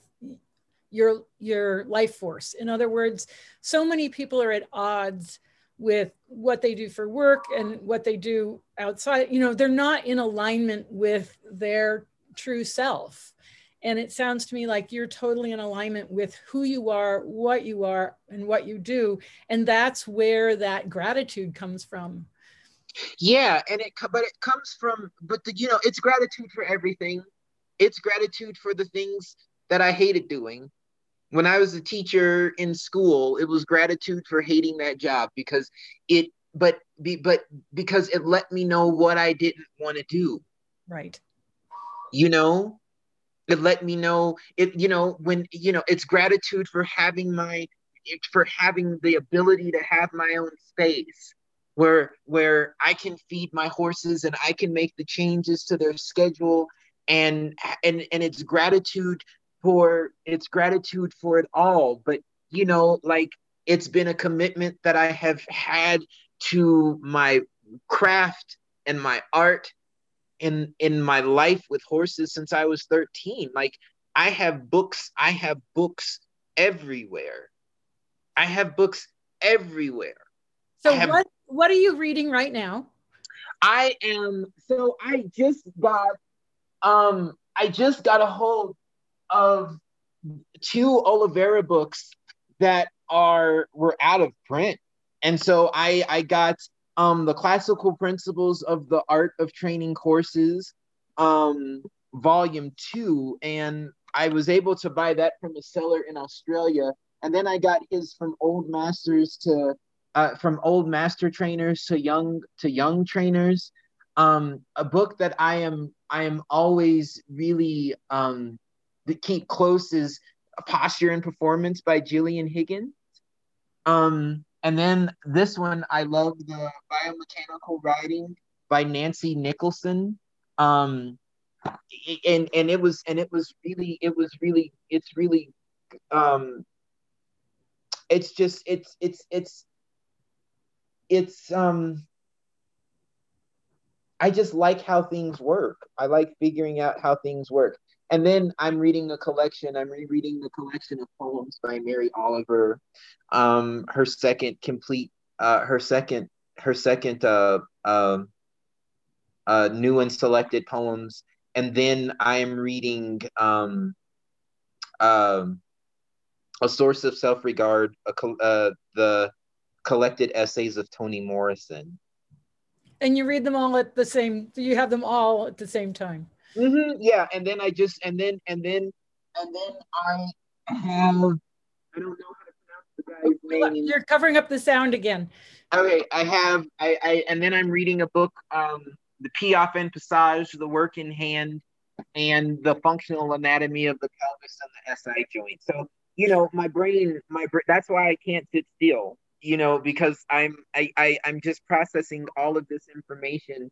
your your life force. In other words so many people are at odds with what they do for work and what they do outside you know they're not in alignment with their true self. And it sounds to me like you're totally in alignment with who you are what you are and what you do. And that's where that gratitude comes from. Yeah and it but it comes from but the, you know it's gratitude for everything. It's gratitude for the things that i hated doing when I was a teacher in school, it was gratitude for hating that job because it but be, but because it let me know what I didn't want to do. Right. You know, it let me know it you know when you know it's gratitude for having my for having the ability to have my own space where where I can feed my horses and I can make the changes to their schedule and and and it's gratitude for its gratitude for it all. But, you know, like it's been a commitment that I have had to my craft and my art in in my life with horses since I was 13. Like I have books, I have books everywhere. I have books everywhere. So have, what what are you reading right now? I am so I just got um I just got a hold of two Oliveira books that are were out of print. And so I I got um the classical principles of the art of training horses um, volume two, and I was able to buy that from a seller in Australia. And then I got his from old masters to uh, from old master trainers to young to young trainers. Um, a book that I am I am always really um, keep close is Posture and Performance by Gillian Higgins. Um, and then this one I love the biomechanical riding by Nancy Nicholson. Um, and and it was and it was really it was really it's really um it's just it's it's it's it's um I just like how things work. I like figuring out how things work. And then I'm reading a collection. I'm rereading the collection of poems by Mary Oliver. Um, her second complete, uh, her second, her second uh, uh, uh, new and selected poems. And then I am reading um, um, a source of self-regard, a, uh, the collected essays of Toni Morrison. And you read them all at the same. You have them all at the same time. Mm-hmm, yeah, and then I just and then and then and then I have I don't know how to pronounce the guy's name. You're covering up the sound again. Okay, I have I, I and then I'm reading a book, um, the Piaffe and Passage, the work in hand, and the functional anatomy of the pelvis and the SI joint. So you know, my brain, my brain. That's why I can't sit still. You know, because I'm I, I I'm just processing all of this information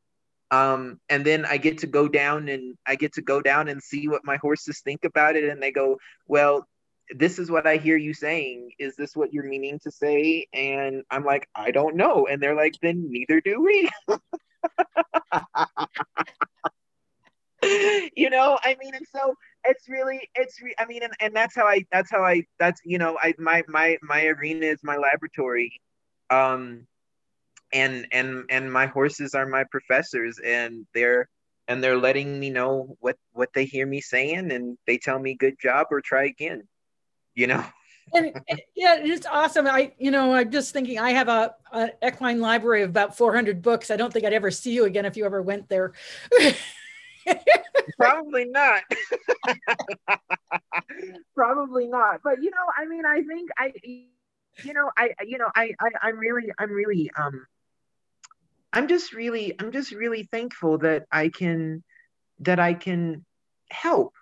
um, and then I get to go down and I get to go down and see what my horses think about it, and they go, "Well, this is what I hear you saying. Is this what you're meaning to say?" And I'm like, "I don't know," and they're like, "Then neither do we." you know, I mean, and so it's really, it's, re- I mean, and, and that's how I, that's how I, that's you know, I my my my arena is my laboratory. Um, and and and my horses are my professors and they're and they're letting me know what what they hear me saying and they tell me good job or try again you know? And, yeah it's awesome. I you know i'm just thinking i have a, a equine library of about 400 books. I don't think i'd ever see you again if you ever went there. Probably not. Probably not. But you know i mean i think i you know i you know i, I i'm really i'm really um I'm just really I'm just really thankful that I can that I can help.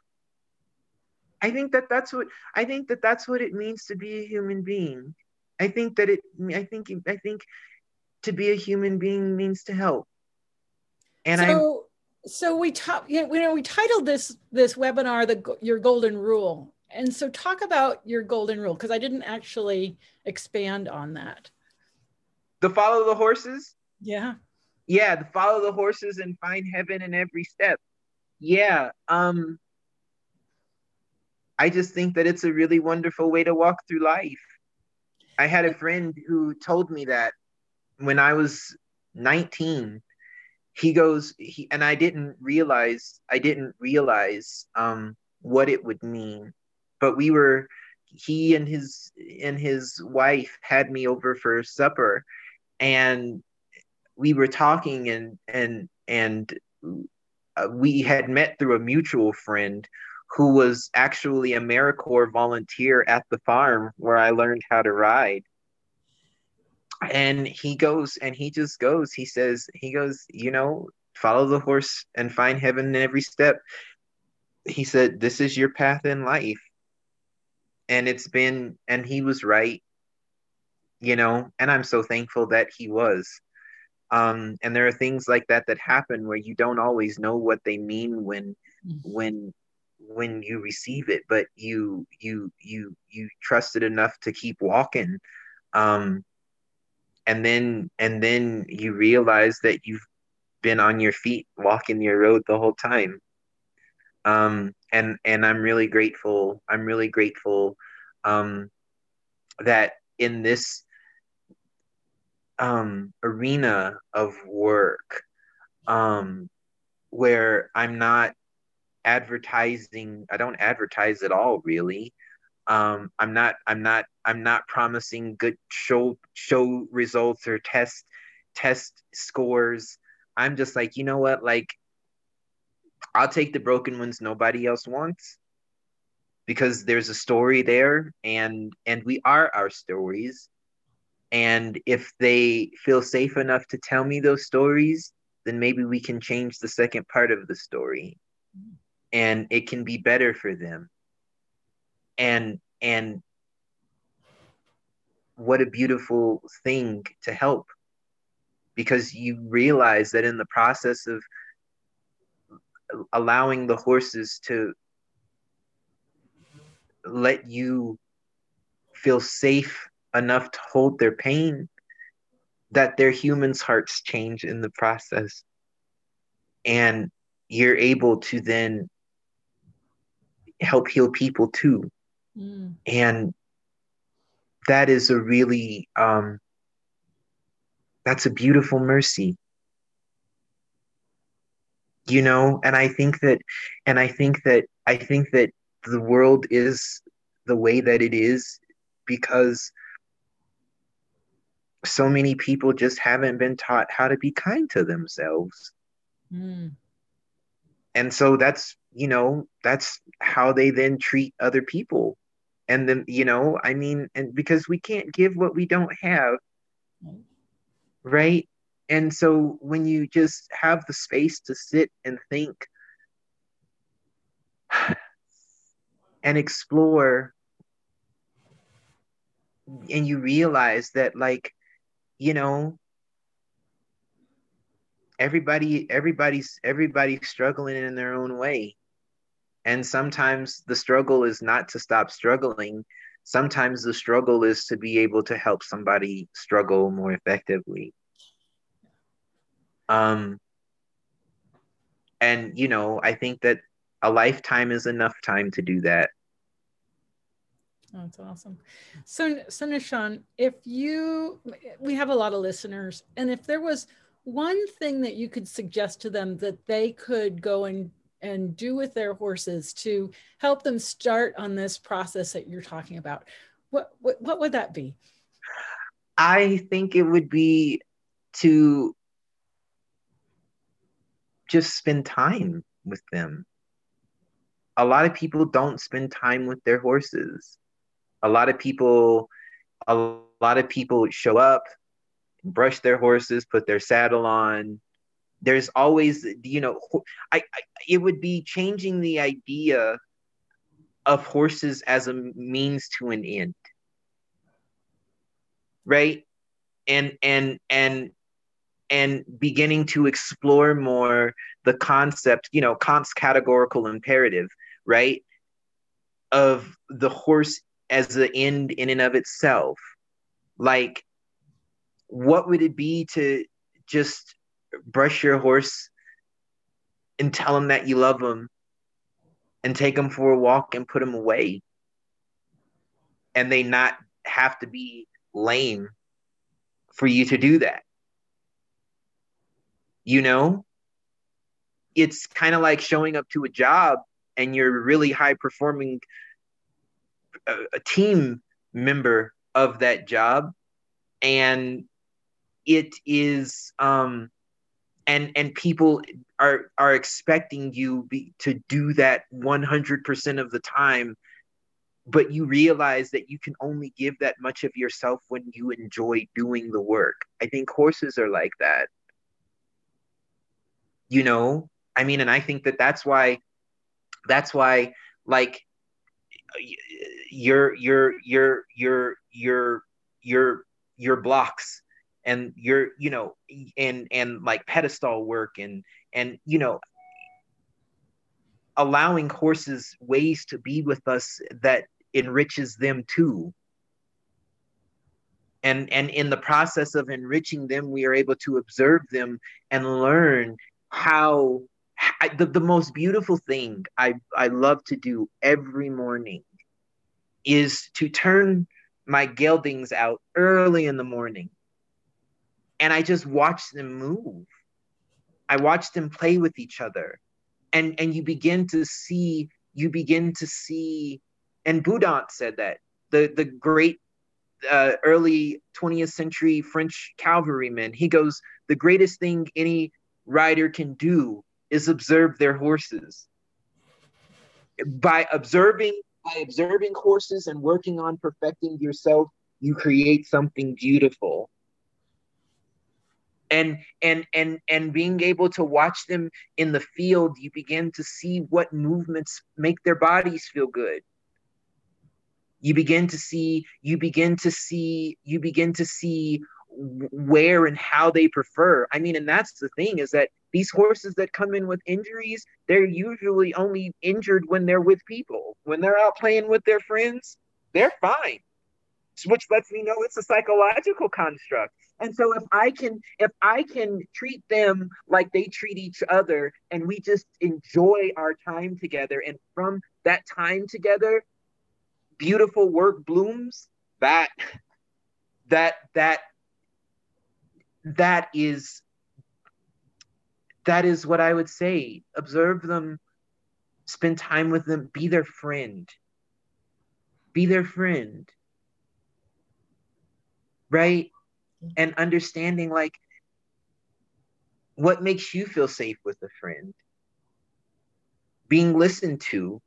I think that that's what I think that that's what it means to be a human being. I think that it I think I think to be a human being means to help. And so, I so we talk you know we titled this this webinar the your golden rule. And so talk about your golden rule because I didn't actually expand on that. The follow the horses? Yeah. Yeah, to follow the horses and find heaven in every step. Yeah. Um I just think that it's a really wonderful way to walk through life. I had a friend who told me that when I was 19. He goes, he, and I didn't realize, I didn't realize um, what it would mean. But we were, he and his and his wife had me over for supper, and we were talking and and and uh, we had met through a mutual friend who was actually a AmeriCorps volunteer at the farm where I learned how to ride. And he goes and he just goes, he says, he goes, you know, follow the horse and find heaven in every step. He said, This is your path in life. And it's been, and he was right, you know, and I'm so thankful that he was um, and there are things like that that happen where you don't always know what they mean when mm-hmm. when when you receive it but you you you you trust it enough to keep walking um, and then and then you realize that you've been on your feet walking your road the whole time um, and and i'm really grateful i'm really grateful um, that in this um, arena of work um, where I'm not advertising. I don't advertise at all, really. Um, I'm not. I'm not. I'm not promising good show show results or test test scores. I'm just like, you know what? Like, I'll take the broken ones nobody else wants because there's a story there and and we are our stories and if they feel safe enough to tell me those stories then maybe we can change the second part of the story. And it can be better for them. And and what a beautiful thing to help. Because you realize that in the process of allowing the horses to let you feel safe enough to hold their pain that their humans hearts change in the process. And you're able to then help heal people too. Mm. and that is a really um that's a beautiful mercy. You know and i think that and i think that i think that the world is the way that it is because so many people just haven't been taught how to be kind to themselves. Mm. and so that's you know that's how they then treat other people. And then you know i mean and because we can't give what we don't have right? And so when you just have the space to sit and think and explore and you realize that like you know everybody everybody's everybody's struggling in their own way. And sometimes the struggle is not to stop struggling. Sometimes the struggle is to be able to help somebody struggle more effectively. Um and you know i think that a lifetime is enough time to do that Oh, that's awesome. So, so Nahshon, if you, we have a lot of listeners, and if there was one thing that you could suggest to them that they could go and and do with their horses to help them start on this process that you're talking about, what what, what would that be? I think it would be to just spend time with them. A lot of people don't spend time with their horses a lot of people a lot of people show up brush their horses put their saddle on. There's always you know I, I, it would be changing the idea of horses as a means to an end. Right? And and and and beginning to explore more the concept you know kant's categorical imperative right of the horse as the end in and of itself. Like, what would it be to just brush your horse and tell him that you love him and take him for a walk and put him away? And they not have to be lame for you to do that. You know? It's kind of like showing up to a job and you're really high performing a, a team member of that job. And it is um and and people are are expecting you be, to do that 100% of the time. But you realize that you can only give that much of yourself when you enjoy doing the work. I think horses are like that. You know? I mean and i think that that's why that's why like your your your your your your your blocks and your you know and and like pedestal work and and you know allowing horses ways to be with us that enriches them too. And and in the process of enriching them we are able to observe them and learn how I, the, the most beautiful thing I, I love to do every morning is to turn my geldings out early in the morning and I just watch them move. I watch them play with each other. And and you begin to see, you begin to see, and Beudant said that the the great uh, early 20th century French cavalryman, he goes, the greatest thing any rider can do is observe their horses. By observing by observing horses and working on perfecting yourself, you create something beautiful. And and and and being able to watch them in the field, you begin to see what movements make their bodies feel good you begin to see you begin to see you begin to see where and how they prefer. I mean and that's the thing is that these horses that come in with injuries they're usually only injured when they're with people. When they're out playing with their friends they're fine. Which lets me know it's a psychological construct. And so if i can if i can treat them like they treat each other and we just enjoy our time together and from that time together beautiful work blooms, that that that that is that is what I would say. Observe them, spend time with them, be their friend. Be their friend. Right? And understanding like what makes you feel safe with a friend. Being listened to,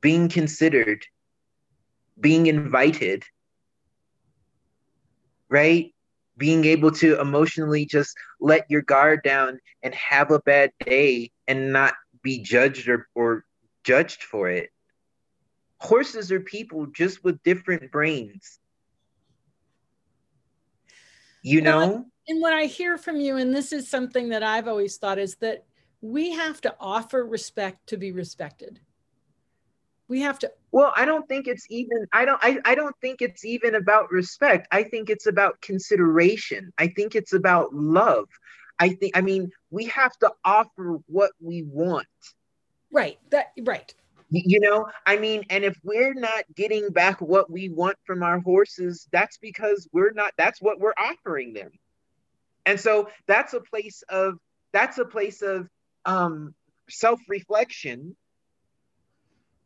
being considered, being invited, right? Being able to emotionally just let your guard down and have a bad day and not be judged or, or judged for it. Horses are people just with different brains. You know? and what I hear from you, and this is something that I've always thought, is that we have to offer respect to be respected we have to well i don't think it's even i don't I, I don't think it's even about respect. I think it's about consideration. I think it's about love. I think i mean we have to offer what we want. Right that right. You know i mean and if we're not getting back what we want from our horses that's because we're not that's what we're offering them. And so that's a place of that's a place of um self-reflection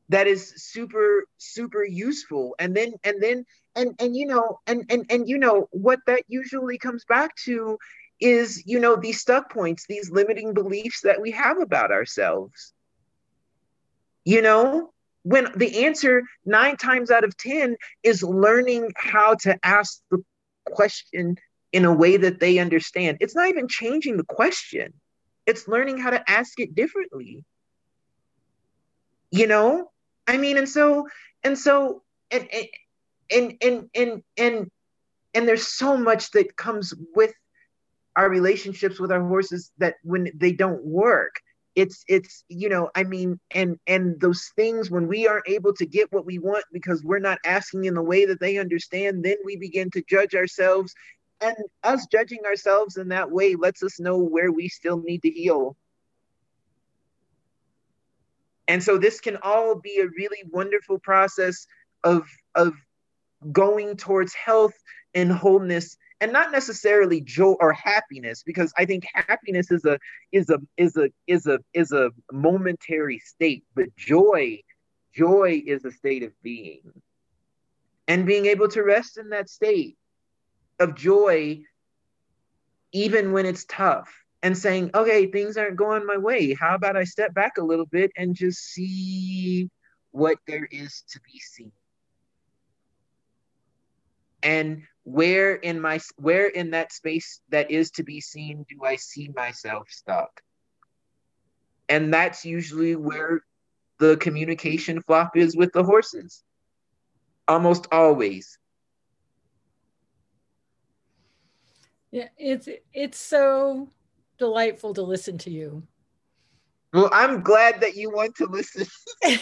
that is super super useful. And then and then and and you know and and and you know what that usually comes back to is you know these stuck points these limiting beliefs that we have about ourselves. You know when the answer 9 times out of 10 is learning how to ask the question in a way that they understand. It's not even changing the question. It's learning how to ask it differently. You know I mean, and so and so and and and and and and there's so much that comes with our relationships with our horses that when they don't work it's it's you know i mean and and those things when we aren't able to get what we want because we're not asking in the way that they understand then we begin to judge ourselves. And us judging ourselves in that way lets us know where we still need to heal and so this can all be a really wonderful process of of going towards health and wholeness and not necessarily joy or happiness because i think happiness is a is a is a is a is a momentary state but joy joy is a state of being. And being able to rest in that state of joy even when it's tough and saying, okay, things aren't going my way. How about I step back a little bit and just see what there is to be seen? And where in my where in that space that is to be seen do I see myself stuck? And that's usually where the communication flop is with the horses. Almost always. Yeah, it's it's so delightful to listen to you. Well, I'm glad that you want to listen. and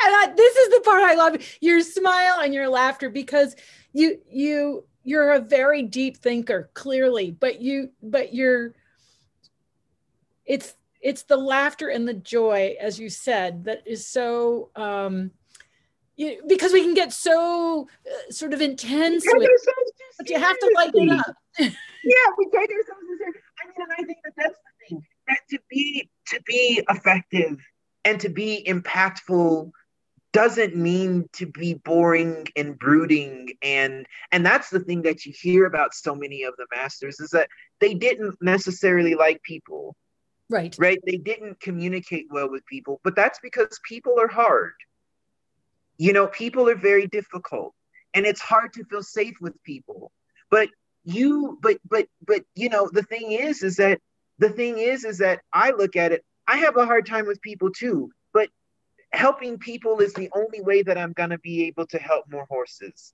I, this is the part I love your smile and your laughter because you you you're a very deep thinker clearly but you but you're it's it's the laughter and the joy as you said that is so um you, because we can get so uh, sort of intense with, but you have to lighten it up yeah, we take ourselves seriously. I mean, and I think that that's the thing that to be to be effective and to be impactful doesn't mean to be boring and brooding and and that's the thing that you hear about so many of the masters is that they didn't necessarily like people Right. Right. They didn't communicate well with people, but that's because people are hard. You know, people are very difficult and it's hard to feel safe with people. But you, but, but, but, you know, the thing is, is that the thing is, is that I look at it, I have a hard time with people too, but helping people is the only way that I'm going to be able to help more horses.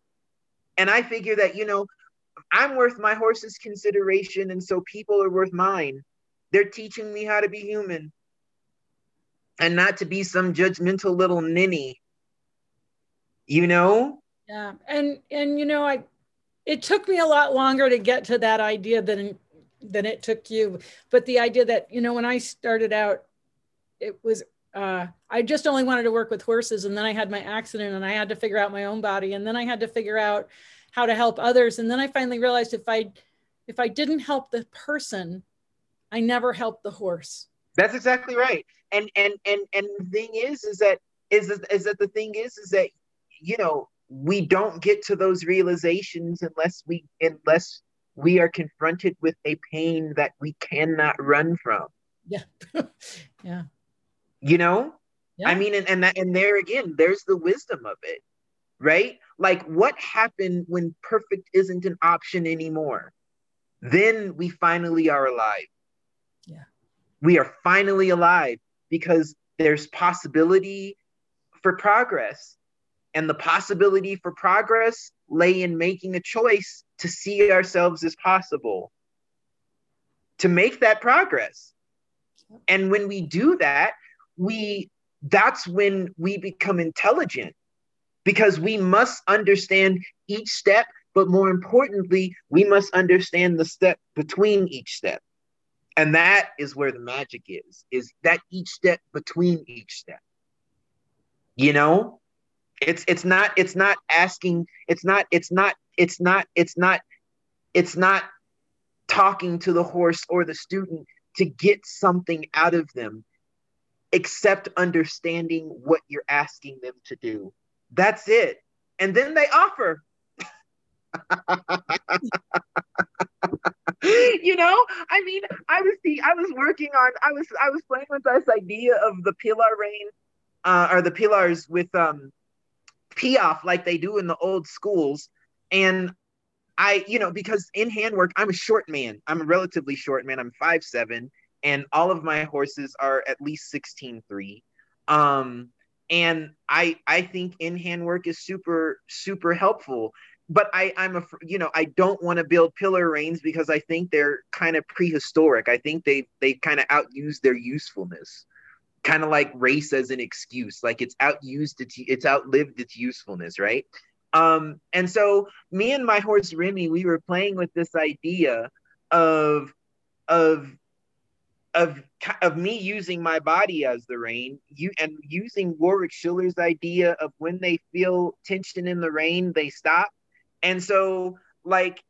And I figure that, you know, I'm worth my horse's consideration, and so people are worth mine. They're teaching me how to be human and not to be some judgmental little ninny. You know? Yeah. And and you know, I it took me a lot longer to get to that idea than than it took you. But the idea that, you know, when I started out, it was uh, I just only wanted to work with horses. And then I had my accident and I had to figure out my own body. And then I had to figure out how to help others. And then I finally realized if I if I didn't help the person, I never helped the horse. That's exactly right. And and and and the thing is, is that is is that the thing is, is that you know we don't get to those realizations unless we unless we are confronted with a pain that we cannot run from. Yeah. yeah. You know? Yeah. I mean, and, and that and there again, there's the wisdom of it, right? Like what happened when perfect isn't an option anymore? Then we finally are alive. Yeah. We are finally alive because there's possibility for progress. And the possibility for progress lay in making a choice to see ourselves as possible, to make that progress. And when we do that, we that's when we become intelligent because we must understand each step, but more importantly, we must understand the step between each step. And that is where the magic is, is that each step between each step. You know, it's it's not it's not asking, it's not it's not it's not it's not it's not talking to the horse or the student to get something out of them except understanding what you're asking them to do. That's it. And then they offer. you know, I mean, I was the I was working on I was I was playing with this idea of the pillar rein uh, or the pillars with um piaffe like they do in the old schools. And I, you know, because in handwork, I'm a short man. I'm a relatively short man. I'm five seven, and all of my horses are at least 16-3. Um, and I I think in handwork is super super helpful. But I I'm a you know I don't want to build pillar reins because I think they're kind of prehistoric. I think they they kind of outuse their usefulness, kind of like race as an excuse. Like it's outused its it's outlived its usefulness, right? Um, and so me and my horse Remy, we were playing with this idea of of of of me using my body as the rein, you and using Warwick Schiller's idea of when they feel tension in the rein, they stop. And so like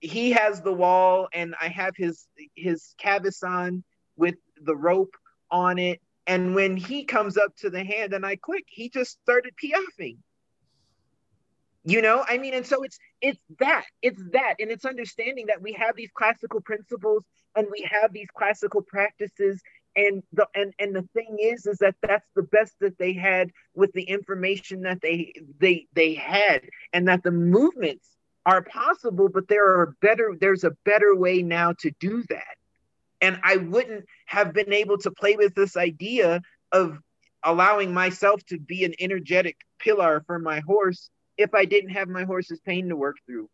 he has the wall and I have his his cavesson with the rope on it. And when he comes up to the hand and I click, he just started piaffing you know i mean and so it's it's that it's that. And it's understanding that we have these classical principles and we have these classical practices. And the and and the thing is is that that's the best that they had with the information that they they they had. And that the movements are possible but there are better there's a better way now to do that and i wouldn't have been able to play with this idea of allowing myself to be an energetic pillar for my horse if I didn't have my horse's pain to work through.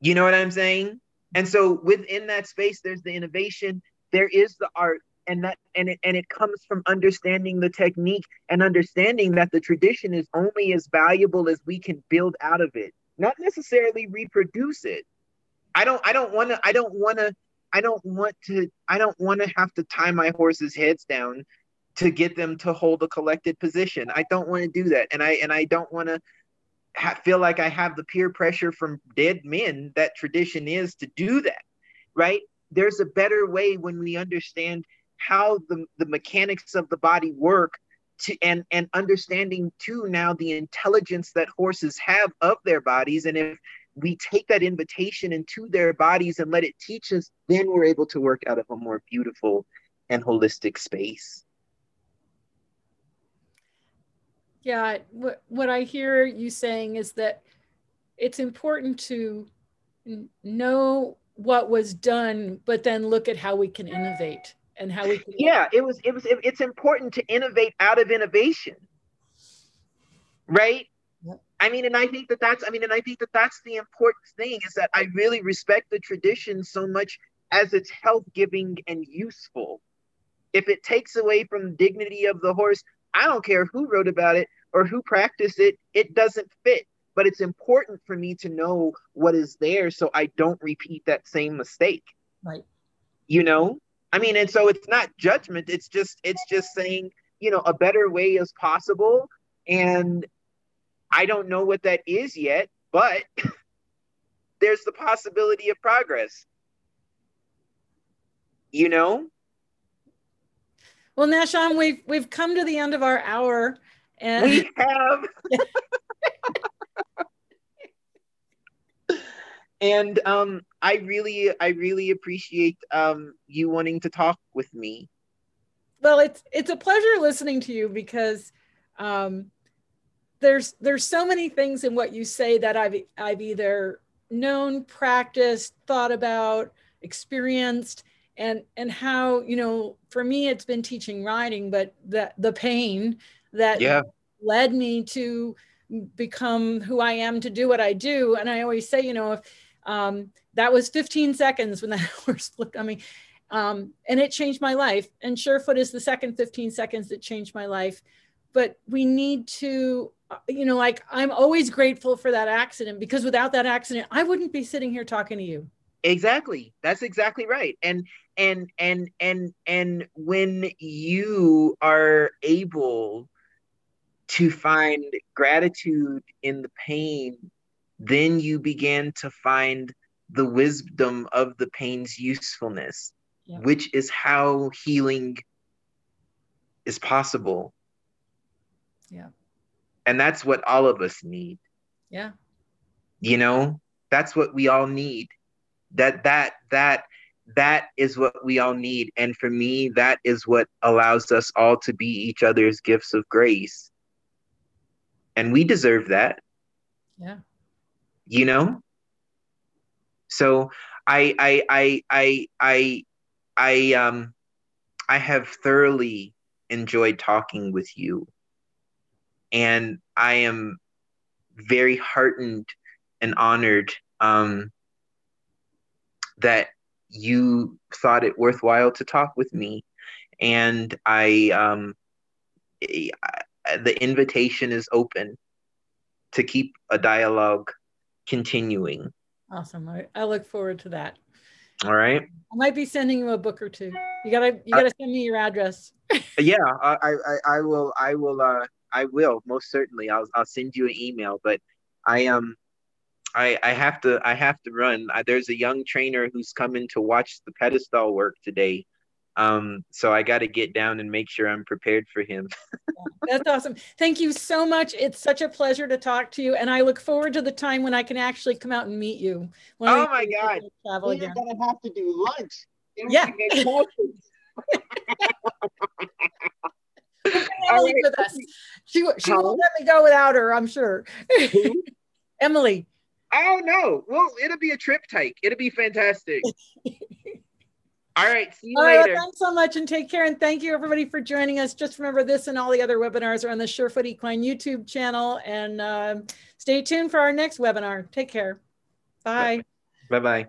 You know what I'm saying? And so within that space, there's the innovation, there is the art, and that and it and it comes from understanding the technique and understanding that the tradition is only as valuable as we can build out of it, not necessarily reproduce it. I don't I don't want to I don't want to I don't want to I don't want to have to tie my horse's heads down to get them to hold a collected position. I don't want to do that, and I and I don't want to ha- feel like I have the peer pressure from dead men that tradition is to do that. Right? There's a better way when we understand how the, the mechanics of the body work to and and understanding too now the intelligence that horses have of their bodies and if we take that invitation into their bodies and let it teach us, then we're able to work out of a more beautiful and holistic space. Yeah, what, what I hear you saying is that it's important to know what was done, but then look at how we can innovate and how we can. Yeah, it was, it was, it, it's important to innovate out of innovation, right? I mean, and I think that that's, I mean, and I think that that's the important thing is that I really respect the tradition so much as it's health giving and useful. If it takes away from the dignity of the horse, I don't care who wrote about it or who practiced it, it doesn't fit. But it's important for me to know what is there so I don't repeat that same mistake. Right. You know? I mean, and so it's not judgment, it's just it's just saying, you know, a better way is possible. And I don't know what that is yet, but there's the possibility of progress. You know? Well, Nahshon, we've we've come to the end of our hour, and we have. and um, I really, I really appreciate um, you wanting to talk with me. Well, it's it's a pleasure listening to you because um, there's there's so many things in what you say that I've I've either known, practiced, thought about, experienced, and and how you know for me it's been teaching riding, but that the pain that yeah. led me to become who I am to do what I do. And I always say, you know, if um, that was 15 seconds when that horse looked at me. Um, and it changed my life. And Surefoot is the second 15 seconds that changed my life. But we need to Uh, you know, like I'm always grateful for that accident because without that accident, I wouldn't be sitting here talking to you. Exactly. That's exactly right. And and and and and when you are able to find gratitude in the pain, then you begin to find the wisdom of the pain's usefulness, yeah. which is how healing is possible. Yeah and that's what all of us need. Yeah. You know that's what we all need. That that that that is what we all need. And for me that is what allows us all to be each other's gifts of grace. And we deserve that. Yeah. You know? So i i i i i i um i have thoroughly enjoyed talking with you and I am very heartened and honored um, that you thought it worthwhile to talk with me. And I, um, I, the invitation is open to keep a dialogue continuing. Awesome. I, I look forward to that. All right. I might be sending you a book or two. You gotta you gotta uh, send me your address. yeah, I, I I will I will uh I will most certainly. I'll I'll send you an email. But I um I I have to I have to run. I, there's a young trainer who's coming to watch the pedestal work today. Um, so I got to get down and make sure I'm prepared for him. That's awesome. Thank you so much. It's such a pleasure to talk to you, and I look forward to the time when I can actually come out and meet you. oh my God! Travel We're again. gonna have to do lunch. Yeah. Emily right. with us. She she won't let me go without her. I'm sure. Emily. Oh no! Well, it'll be a triptych. It'll be fantastic. all right. See you all later. Right, thanks so much and take care. And thank you everybody for joining us. Just remember this and all the other webinars are on the Surefoot Equine YouTube channel. And uh, stay tuned for our next webinar. Take care. Bye. Bye bye.